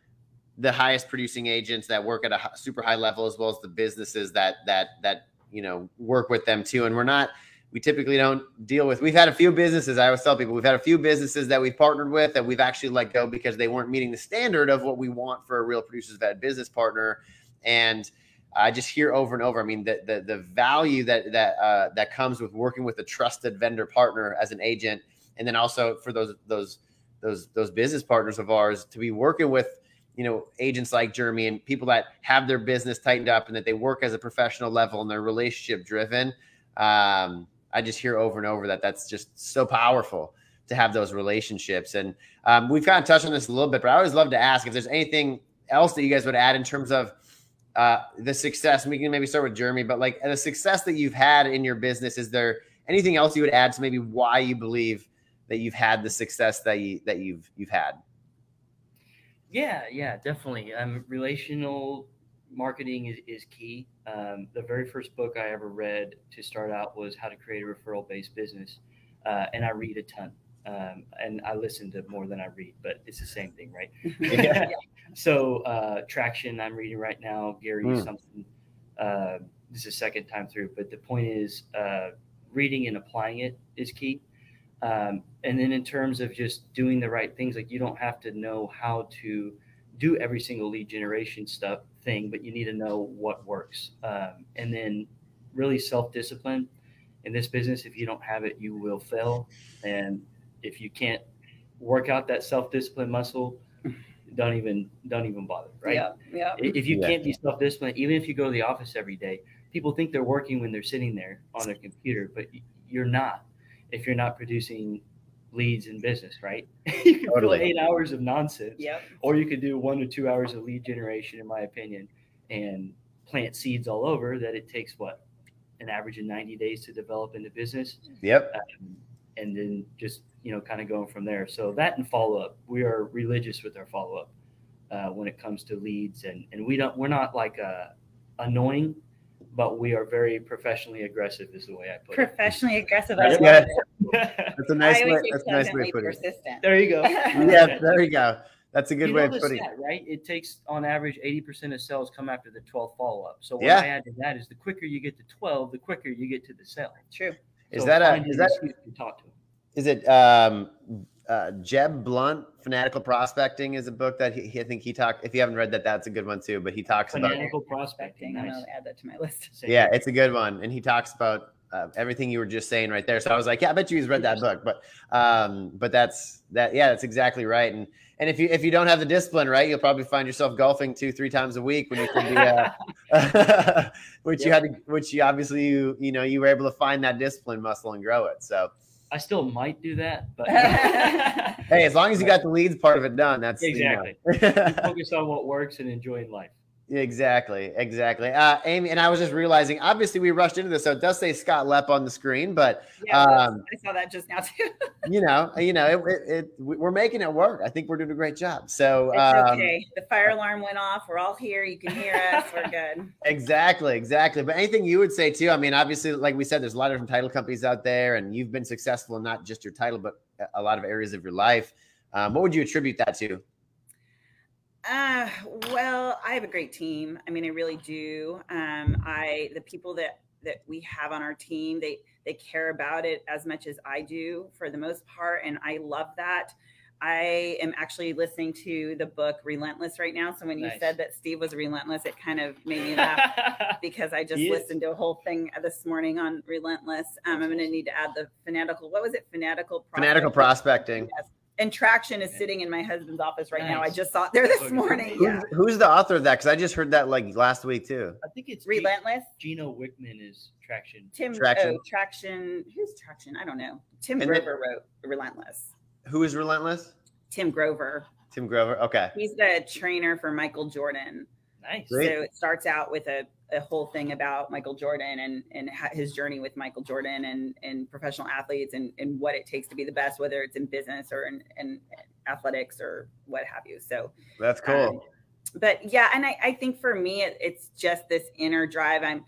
the highest producing agents that work at a super high level, as well as the businesses that that that you know work with them too. And we're not. We typically don't deal with. We've had a few businesses. I always tell people we've had a few businesses that we've partnered with that we've actually let go because they weren't meeting the standard of what we want for a real producers vet business partner. And I just hear over and over. I mean, the the, the value that that uh, that comes with working with a trusted vendor partner as an agent, and then also for those those those those business partners of ours to be working with you know agents like Jeremy and people that have their business tightened up and that they work as a professional level and they're relationship driven. Um, I just hear over and over that that's just so powerful to have those relationships. And um, we've kind of touched on this a little bit, but I always love to ask if there's anything else that you guys would add in terms of uh, the success. We can maybe start with Jeremy, but like the success that you've had in your business, is there anything else you would add to maybe why you believe that you've had the success that you that you've you've had? Yeah, yeah, definitely. Um, relational marketing is, is key. Um, the very first book I ever read to start out was How to Create a Referral Based Business. Uh, and I read a ton. Um, and I listen to more than I read, but it's the same thing, right? Yeah. so, uh, Traction, I'm reading right now. Gary, Mm. something. Uh, this is the second time through, but the point is, uh, reading and applying it is key. Um, and then in terms of just doing the right things, like you don't have to know how to do every single lead generation stuff thing, but you need to know what works. Um, and then really self discipline in this business. If you don't have it, you will fail. And if you can't work out that self discipline muscle, don't even don't even bother. Right? Yeah. Yeah. If you Yeah. can't be self disciplined, even if you go to the office every day, people think they're working when they're sitting there on their computer, but you're not if you're not producing leads in business, right? you can fill Totally. eight hours of nonsense, Yep. or you could do one to two hours of lead generation, in my opinion, and plant seeds all over that it takes what an average of 90 days to develop into business Yep. um, and then just you know kind of going from there so that and follow up we are religious with our follow up uh, when it comes to leads and and we don't we're not like uh, annoying but we are very professionally aggressive is the way i put it. Professionally aggressive. I That's love good. it. it That's a nice I way. always say That's a nice way pleasantly of putting it. there you go Yeah, there you go. That's a good you way of the putting it. right? It takes on average 80% of sales come after the 12th follow up. So what Yeah. I add to that is the quicker you get to 12, the quicker you get to the sale. True. Is that a is that excuse to talk to them. Is it um uh Jeb Blount Fanatical Prospecting is a book that he, he- I think he talked if you haven't read that that's a good one too but he talks about Fanatical prospecting. I'm Nice. gonna add that to my list. Same yeah it's a good one and he talks about uh, everything you were just saying right there so I was like yeah I bet you he's read that book but um but that's that yeah that's exactly right and and if you if you don't have the discipline right you'll probably find yourself golfing two three times a week when you could be uh, which you had to which you obviously you you know you were able to find that discipline muscle and grow it so I still might do that, but Hey, as long as you got the leads part of it done, that's you know. focus on what works and enjoying life. Exactly, exactly. Uh, Amy, and I was just realizing, obviously, we rushed into this, so it does say Scott Lepp on the screen, but Yeah, Um, I saw that just now too. you know, you know, it, it, it, we're making it work. I think we're doing a great job. So, It's um, okay. The fire alarm went off. We're all here. You can hear us. We're good. exactly, exactly. But anything you would say too? I mean, obviously, like we said, there's a lot of different title companies out there, and you've been successful in not just your title, but a lot of areas of your life. Um, what would you attribute that to? Uh, well, I have a great team. I mean, I really do. Um, I the people that that we have on our team, they they care about it as much as I do for the most part, and I love that. I am actually listening to the book Relentless right now. So when you Nice. said that Steve was relentless, it kind of made me laugh because I just He is. listened to a whole thing this morning on Relentless. Um, I'm going to need to add the fanatical. What was it? Fanatical. Fanatical prospecting. prospecting. Yes. And Traction is sitting in my husband's office right now. I just saw it there this oh, morning. Who's, Yeah. who's the author of that? Because I just heard that like last week too. I think it's Ge- Relentless. Gino Wickman is traction. Tim oh, Traction. Oh, Traction. Who's Traction? I don't know. Tim And then- Grover wrote Relentless. Who is relentless? Tim Grover. Tim Grover. Okay. He's the trainer for Michael Jordan. Nice. Great. So it starts out with a, a whole thing about Michael Jordan and and his journey with Michael Jordan and and professional athletes and and what it takes to be the best, whether it's in business or in, in athletics or what have you. So That's cool. Um, but yeah, and I, I think for me, it, it's just this inner drive. I'm,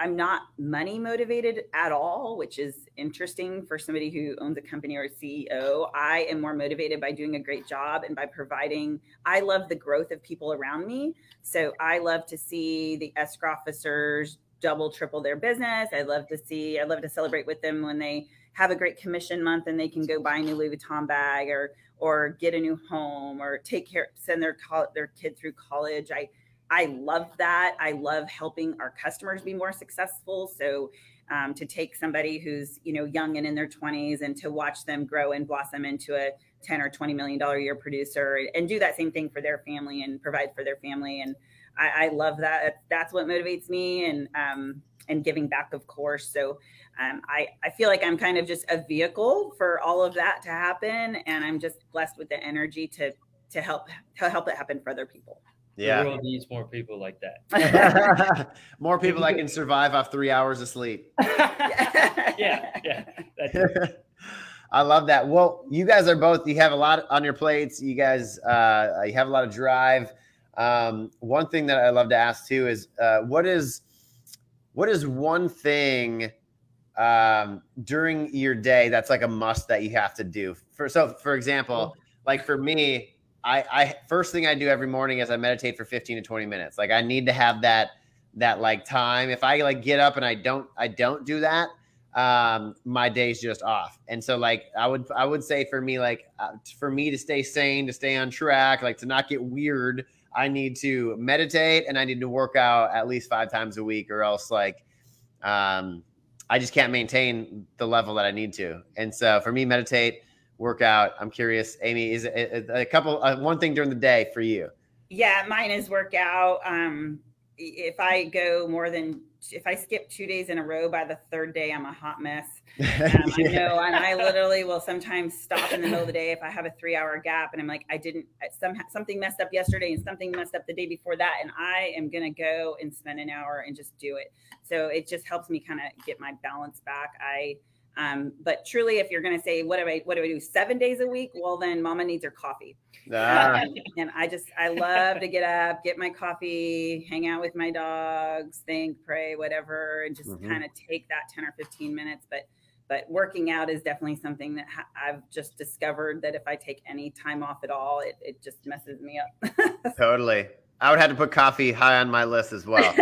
I'm not money motivated at all, which is interesting for somebody who owns a company or a CEO. I am more motivated by doing a great job and by providing. I love the growth of people around me, so I love to see the escrow officers double, triple their business. I love to see. I love to celebrate with them when they have a great commission month and they can go buy a new Louis Vuitton bag or or get a new home or take care send their their kid through college i i love that. I love helping our customers be more successful. So um, to take somebody who's you know young and in their 20s and to watch them grow and blossom into a 10 or 20 million dollar year producer and do that same thing for their family and provide for their family. And i, I love that. That's what motivates me and um, and giving back of course. So um, I, I feel like I'm kind of just a vehicle for all of that to happen, and I'm just blessed with the energy to to help to help it happen for other people. The Yeah. world needs more people like that. More people that can survive off three hours of sleep. yeah, yeah. I love that. Well, you guys are both. You have a lot on your plates. You guys, uh, you have a lot of drive. Um, one thing that I love to ask too is, uh, what is, what is one thing um, during your day that's like a must that you have to do? For so, for example, like for me, I, I first thing I do every morning is I meditate for 15 to 20 minutes. Like I need to have that that like time. If I like get up and I don't I don't do that, um my day's just off and so like i would i would say for me like uh, for me to stay sane to stay on track like to not get weird i need to meditate and i need to work out at least five times a week or else like um i just can't maintain the level that i need to and so for me meditate work out i'm curious amy is it a, couple uh, one thing during the day for you yeah, mine is workout. Um, if I go more than if I skip two days in a row, by the third day I'm a hot mess. Um, I know, and I literally will sometimes stop in the middle of the day if I have a three hour gap, and I'm like, I didn't somehow something messed up yesterday and something messed up the day before that, and I am gonna go and spend an hour and just do it. So it just helps me kind of get my balance back. I um, but truly, if you're going to say, what do I, what do I do seven days a week? Well, then mama needs her coffee. Ah. and I just, I love to get up, get my coffee, hang out with my dogs, think, pray, whatever, and just mm-hmm. kind of take that 10 or 15 minutes. But, but working out is definitely something that ha- I've just discovered that if I take any time off at all, it, it just messes me up. totally. I would have to put coffee high on my list as well.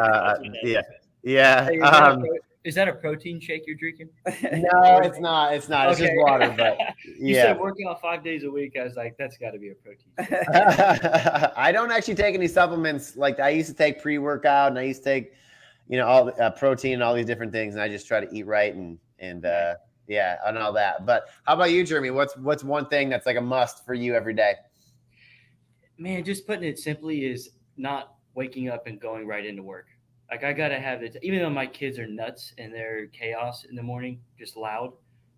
uh, yeah. Yeah. Um, is that a protein shake you're drinking? no, it's not. It's not. It's just water. But you said working out five days a week. I was like, that's got to be a protein. I don't actually take any supplements. Like I used to take pre workout, and I used to take, you know, all uh, protein and all these different things, and I just try to eat right and and uh, yeah, and all that. But how about you, Jeremy? What's what's one thing that's like a must for you every day? Man, just putting it simply is not waking up and going right into work. Like I gotta have it, even though my kids are nuts and they're chaos in the morning, just loud.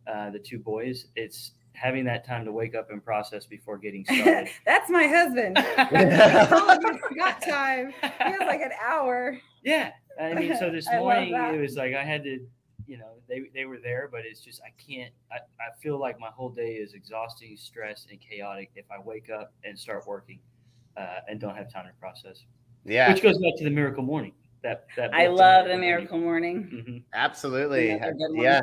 Uh, the two boys, it's having that time to wake up and process before getting started. That's my husband. got time. He has like an hour. Yeah, I mean, so this morning it was like I had to, you know, they they were there, but it's just I can't. I, I feel like my whole day is exhausting, stressed, and chaotic if I wake up and start working uh, and don't have time to process. Yeah, which goes back to the miracle morning that that I love the Miracle Morning. Mm-hmm. Absolutely, yeah.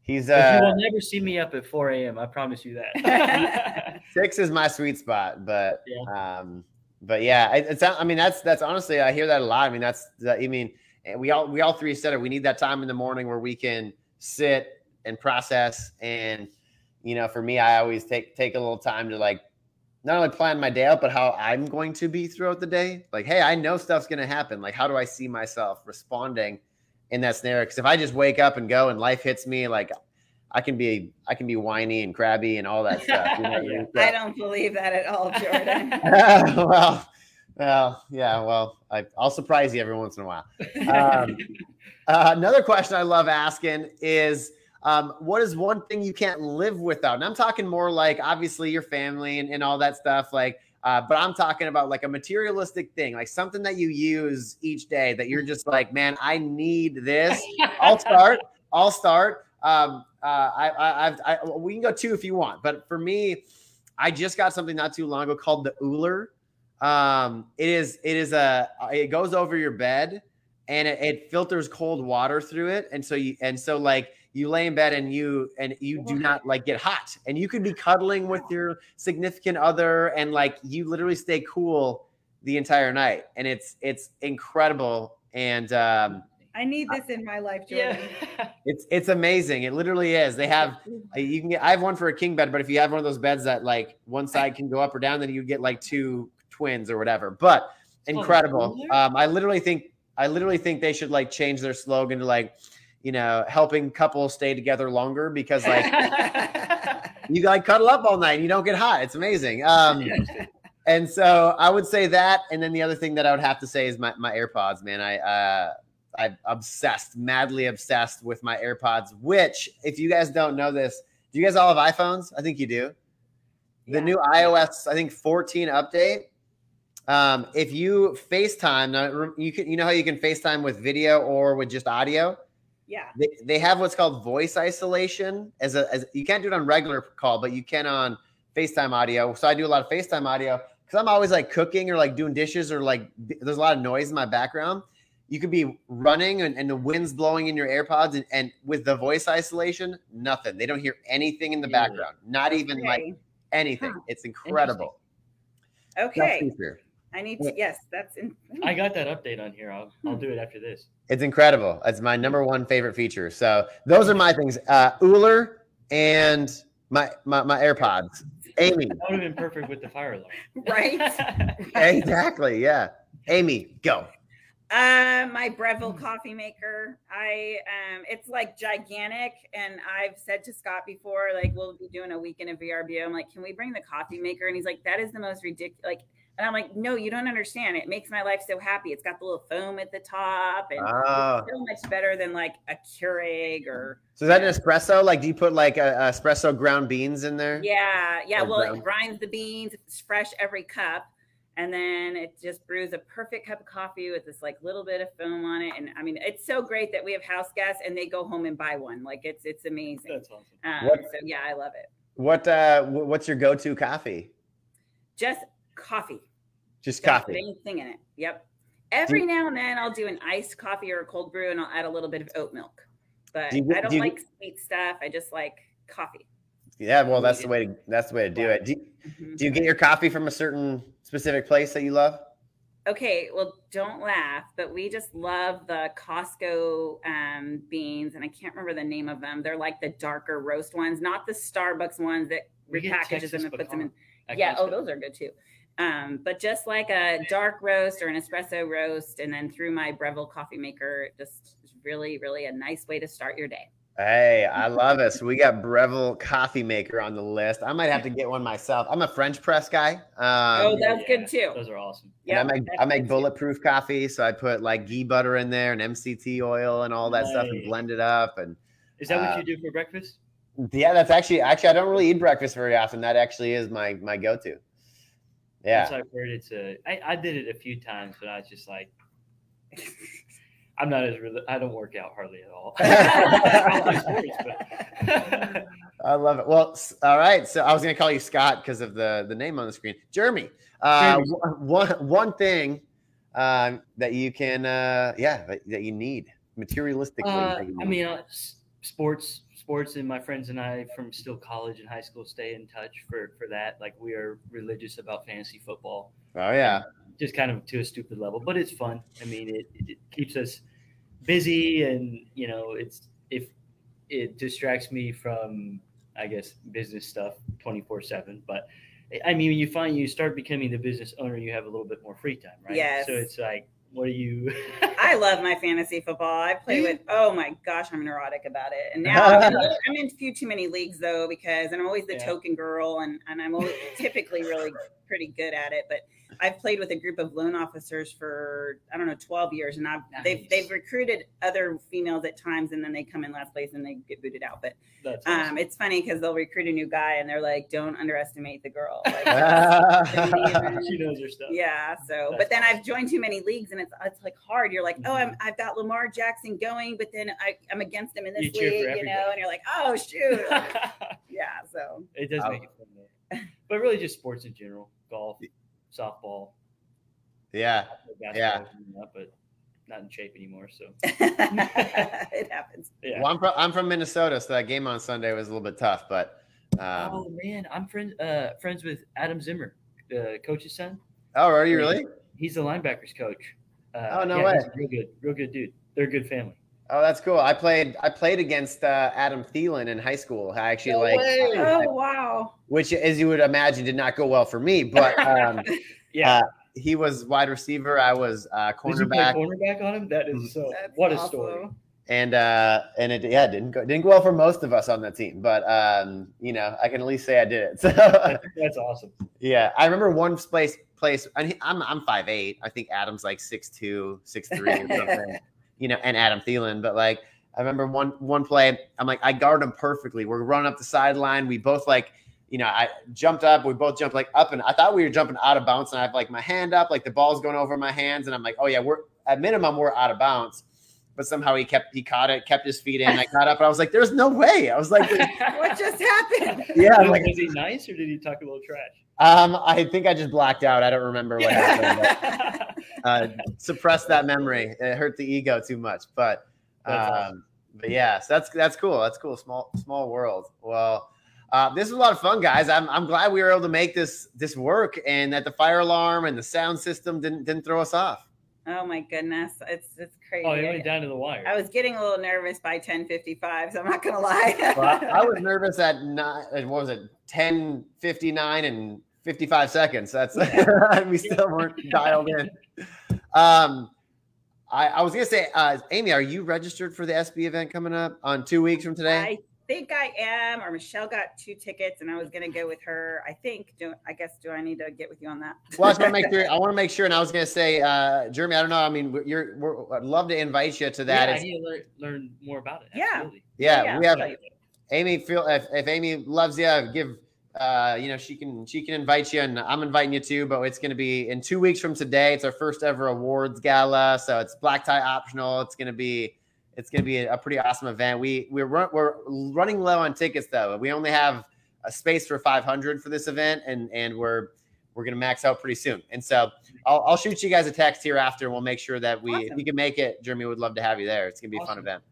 He's uh, you will never see me up at 4 a.m. I promise you that. six is my sweet spot, but yeah. um, but yeah, it's I mean that's that's honestly I hear that a lot. I mean that's I mean we all we all three said it. We need that time in the morning where we can sit and process and you know for me I always take take a little time to like not only plan my day out, but how I'm going to be throughout the day. Like, hey, I know stuff's going to happen. Like, how do I see myself responding in that scenario? Because if I just wake up and go and life hits me, like, I can be I can be whiny and crabby and all that stuff. You know? I don't believe that at all, Jordan. well, well, yeah. Well, I, will surprise you every once in a while. Um, uh, another question I love asking is um, what is one thing you can't live without? And I'm talking more like obviously your family and, and all that stuff. Like, uh, but I'm talking about like a materialistic thing, like something that you use each day that you're just like, man, I need this. I'll start. I'll start. Um, uh, I, I, I've, I, we can go two if you want, but for me, I just got something not too long ago called the Ooler. Um, it is, it is a, it goes over your bed and it, it filters cold water through it, and so you, and so like you lay in bed and you and you do not like get hot and you could be cuddling with your significant other and like you literally stay cool the entire night and it's it's incredible and um I need this in my life, Jordan. Yeah. It's it's amazing. It literally is. They have you can get. I have one for a king bed, but if you have one of those beds that like one side can go up or down, then you get like two twins or whatever. But incredible. Um, I literally think I literally think they should like change their slogan to like you know, helping couples stay together longer because like you like cuddle up all night and you don't get hot. It's amazing. Um, and so I would say that. And then the other thing that I would have to say is my, my AirPods, man. I, uh, I'm obsessed, madly obsessed with my AirPods, which if you guys don't know this, do you guys all have iPhones? I think you do. The yeah. new iOS, I think 14 update. Um, if you FaceTime, you can, you know how you can FaceTime with video or with just audio. Yeah. They, they have what's called voice isolation as a as you can't do it on regular call, but you can on FaceTime audio. So I do a lot of FaceTime audio because I'm always like cooking or like doing dishes or like there's a lot of noise in my background. You could be running and, and the wind's blowing in your AirPods and, and, with the voice isolation, nothing. They don't hear anything in the mm. background, not even okay. like anything. Huh. It's incredible. Okay. I need to. Yes, that's. In, I got that update on here. I'll I'll hmm. do it after this. It's incredible. It's my number one favorite feature. So those are my things. Uh, Ooler and my my, my AirPods. Amy. That would have been perfect with the fire alarm. Right. exactly. Yeah. Amy, go. Uh, my Breville coffee maker. I um, it's like gigantic, and I've said to Scott before, like we'll be doing a weekend of VRBO. I'm like, can we bring the coffee maker? And he's like, that is the most ridiculous. Like And I'm like, no, you don't understand. It makes my life so happy. It's got the little foam at the top and Oh. it's so much better than like a Keurig or So is that an espresso? Like, do you put like a, a espresso ground beans in there? yeah, yeah. Or Well, brown. it grinds the beans. It's fresh every cup. And then it just brews a perfect cup of coffee with this like little bit of foam on it. And I mean, it's so great that we have house guests and they go home and buy one. Like it's it's amazing. That's awesome. Um, What- so yeah, I love it. What uh what's your go-to coffee? Just coffee. Just Don't coffee. Put anything in it. Yep. Every now and then I'll do an iced coffee or a cold brew and I'll add a little bit of oat milk. But Do you I don't do you- like sweet stuff. I just like coffee. Yeah, well, that's the way to that's the way to do it. Do you, Mhm. do you get your coffee from a certain specific place that you love? Okay, well, don't laugh, but we just love the Costco um, beans, and I can't remember the name of them. They're like the darker roast ones, not the Starbucks ones that repackages Texas them and puts them in. pecan Yeah, oh, those are good too. Um, but just like a dark roast or an espresso roast, and then through my Breville coffee maker, just really, really a nice way to start your day. Hey, I love it. So we got Breville coffee maker on the list. I might have to get one myself. I'm a French press guy. Um, oh, that's good too. Those are awesome. Yeah, I make I make good too. bulletproof coffee, so I put like ghee butter in there and MCT oil and all that stuff and blend it up. And Is that Uh, what you do for breakfast? yeah, that's actually actually I don't really eat breakfast very often. That actually is my my go-to. Yeah. Once I've heard it's a. I, I did it a few times, but I was just like, I'm not as really. I don't work out hardly at all. I play sports, but I love it. Well, all right. So I was going to call you Scott because of the the name on the screen. Jeremy, uh, Jeremy. one one thing um, that you can, uh, yeah, that, that you need materialistically. Uh, I mean, uh, sports, sports, and my friends and I from still college and high school stay in touch for for that. Like we are religious about fantasy football, oh yeah, just kind of to a stupid level, but it's fun. I mean, it, it keeps us busy, and you know, it's if it distracts me from, I guess, business stuff twenty four seven, but. I mean, you find you start becoming the business owner, you have a little bit more free time, right? Yes. So it's like, what do you? I love my fantasy football. I play with, oh my gosh, I'm neurotic about it. And now I'm, in a I'm in a few too many leagues though, because and I'm always the Yeah. token girl and, and I'm always typically really pretty good at it. But I've played with a group of loan officers for, I don't know, 12 years. And I've, they've, they've recruited other females at times and then they come in last place and they get booted out. But That's um, awesome. it's funny because they'll recruit a new guy and they're like, don't underestimate the girl. Like, she knows her stuff. yeah. So, That's but then awesome. I've joined too many leagues, and it's it's like hard. You're like, oh, I'm I've got Lamar Jackson going, but then I, I'm against him in this You league, you know, and you're like, oh shoot, yeah. So it does Oh. make it fun though. But really just sports in general. Golf, softball, yeah. Yeah. up, but not in shape anymore. So it happens. yeah. Well, I'm from I'm from Minnesota, so that game on Sunday was a little bit tough, but um, oh man, I'm friends uh friends with Adam Zimmer, the coach's son. oh, are you really? He's the linebackers coach. Uh, Oh, no yeah, way. he's real good, real good dude. They're a good family. Oh, that's cool. I played I played against uh, Adam Thielen in high school. I actually like, Oh wow. which as you would imagine did not go well for me, but um, Yeah. Uh, he was wide receiver. I was uh, Did cornerback, cornerback on him? That is so. That's what a story. and uh, and it yeah didn't go didn't go well for most of us on that team. But um, you know, I can at least say I did it. So That's awesome. yeah, I remember one place place. I'm I'm five eight. I think Adam's like six two, six three, or something. you know, and Adam Thielen. But like, I remember one one play. I'm like, I guard him perfectly. We're running up the sideline. We both like, you know, I jumped up. We both jumped like up, and I thought we were jumping out of bounds. And I have like my hand up, like the ball's going over my hands, and I'm like, oh yeah, we're at minimum we're out of bounds. But somehow he kept he caught it, kept his feet in. I got up, and I was like, "There's no way!" I was like, What just happened? "Yeah." I'm was, like, was he nice or did he talk a little trash? Um, I think I just blacked out. I don't remember what happened. But, uh, suppress that memory. It hurt the ego too much. But um, awesome. but yeah, so that's that's cool. That's cool. Small small world. Well, uh, this is a lot of fun, guys. I'm I'm glad we were able to make this this work, and that the fire alarm and the sound system didn't didn't throw us off. Oh my goodness, it's it's crazy. oh, he went down to the wire. I was getting a little nervous by 10:55, so I'm not gonna lie. Well, I, I was nervous at nine. What was it? Ten fifty nine and fifty five seconds. That's we still weren't dialed in. Um, I, I was gonna say, uh, Amy, are you registered for the SB event coming up on two weeks from today? I think I am, or Michelle got two tickets, and I was going to go with her. I think. Do I guess do I need to get with you on that? Well, I just want to make sure. I want to make sure, and I was going to say, uh, Jeremy. I don't know. I mean, you're. We're, I'd love to invite you to that. Yeah, I need to learn, learn more about it. Yeah. Absolutely. yeah, Yeah, we have yeah. Amy. Feel if, if Amy loves you, give. Uh, you know, she can she can invite you, and I'm inviting you too. But it's going to be in two weeks from today. It's our first ever awards gala, so it's black tie optional. It's going to be it's going to be a, a pretty awesome event. We we're run, we're running low on tickets though. We only have a space for 500 for this event, and and we're we're going to max out pretty soon. And so I'll, I'll shoot you guys a text here after. and We'll make sure that we if you can make it. Jeremy would love to have you there. It's going to be a fun event.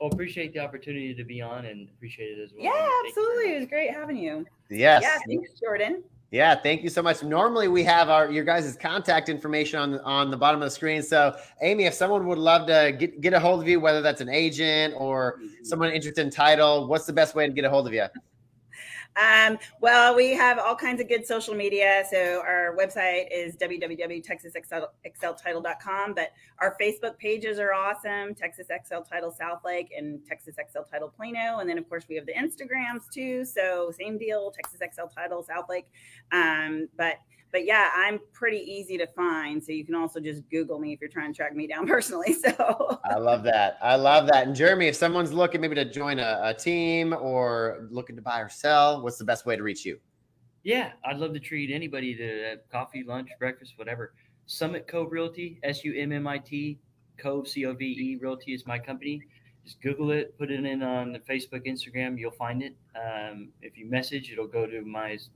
Well, appreciate the opportunity to be on and appreciate it as well. Yeah, Thank you very absolutely. It was great having you. Yes. Yeah, thanks, Jordan. Yeah, thank you so much. Normally we have our your guys' contact information on on the bottom of the screen. So Amy, if someone would love to get get a hold of you, whether that's an agent or mm-hmm. someone interested in title, what's the best way to get a hold of you? Um, well, we have all kinds of good social media. So our website is www.texasxltitle.com, but our Facebook pages are awesome. Texas Excel Title Southlake and Texas Excel Title Plano. And then of course we have the Instagrams too. So same deal, Texas Excel Title Southlake. Um, but but yeah, I'm pretty easy to find. So you can also just Google me if you're trying to track me down personally. So I love that. I love that. And Jeremy, if someone's looking maybe to join a, a team or looking to buy or sell, what's the best way to reach you? Yeah, I'd love to treat anybody to uh, coffee, lunch, breakfast, whatever. Summit Cove Realty, S U M M I T, Cove, C O V E Realty is my company. Just Google it, put it in on the Facebook, Instagram, you'll find it. Um, if you message, it'll go to my s-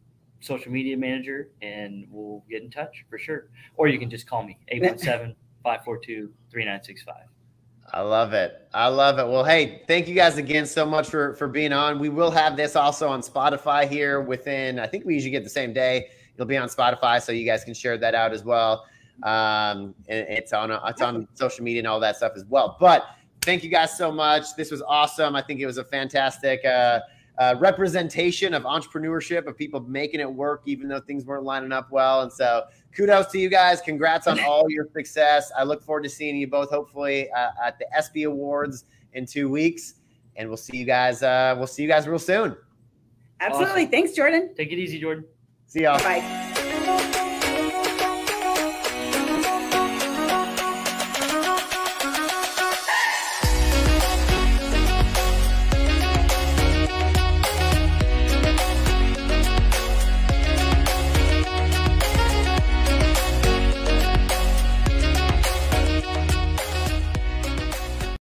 social media manager and we'll get in touch for sure. Or you can just call me, 817 542 3965. I love it. I love it. Well, hey, thank you guys again so much for for being on. We will have this also on Spotify here within. I think we usually get the same day. It'll be on Spotify, so you guys can share that out as well. Um, and it's on it's on social media and all that stuff as well. But thank you guys so much. This was awesome. I think it was a fantastic. Uh, uh, representation of entrepreneurship of people making it work even though things weren't lining up well and so kudos to you guys congrats on all your success i look forward to seeing you both hopefully uh, at the sb awards in two weeks and we'll see you guys uh, we'll see you guys real soon absolutely. Awesome. Thanks, Jordan. Take it easy, Jordan. see y'all Bye.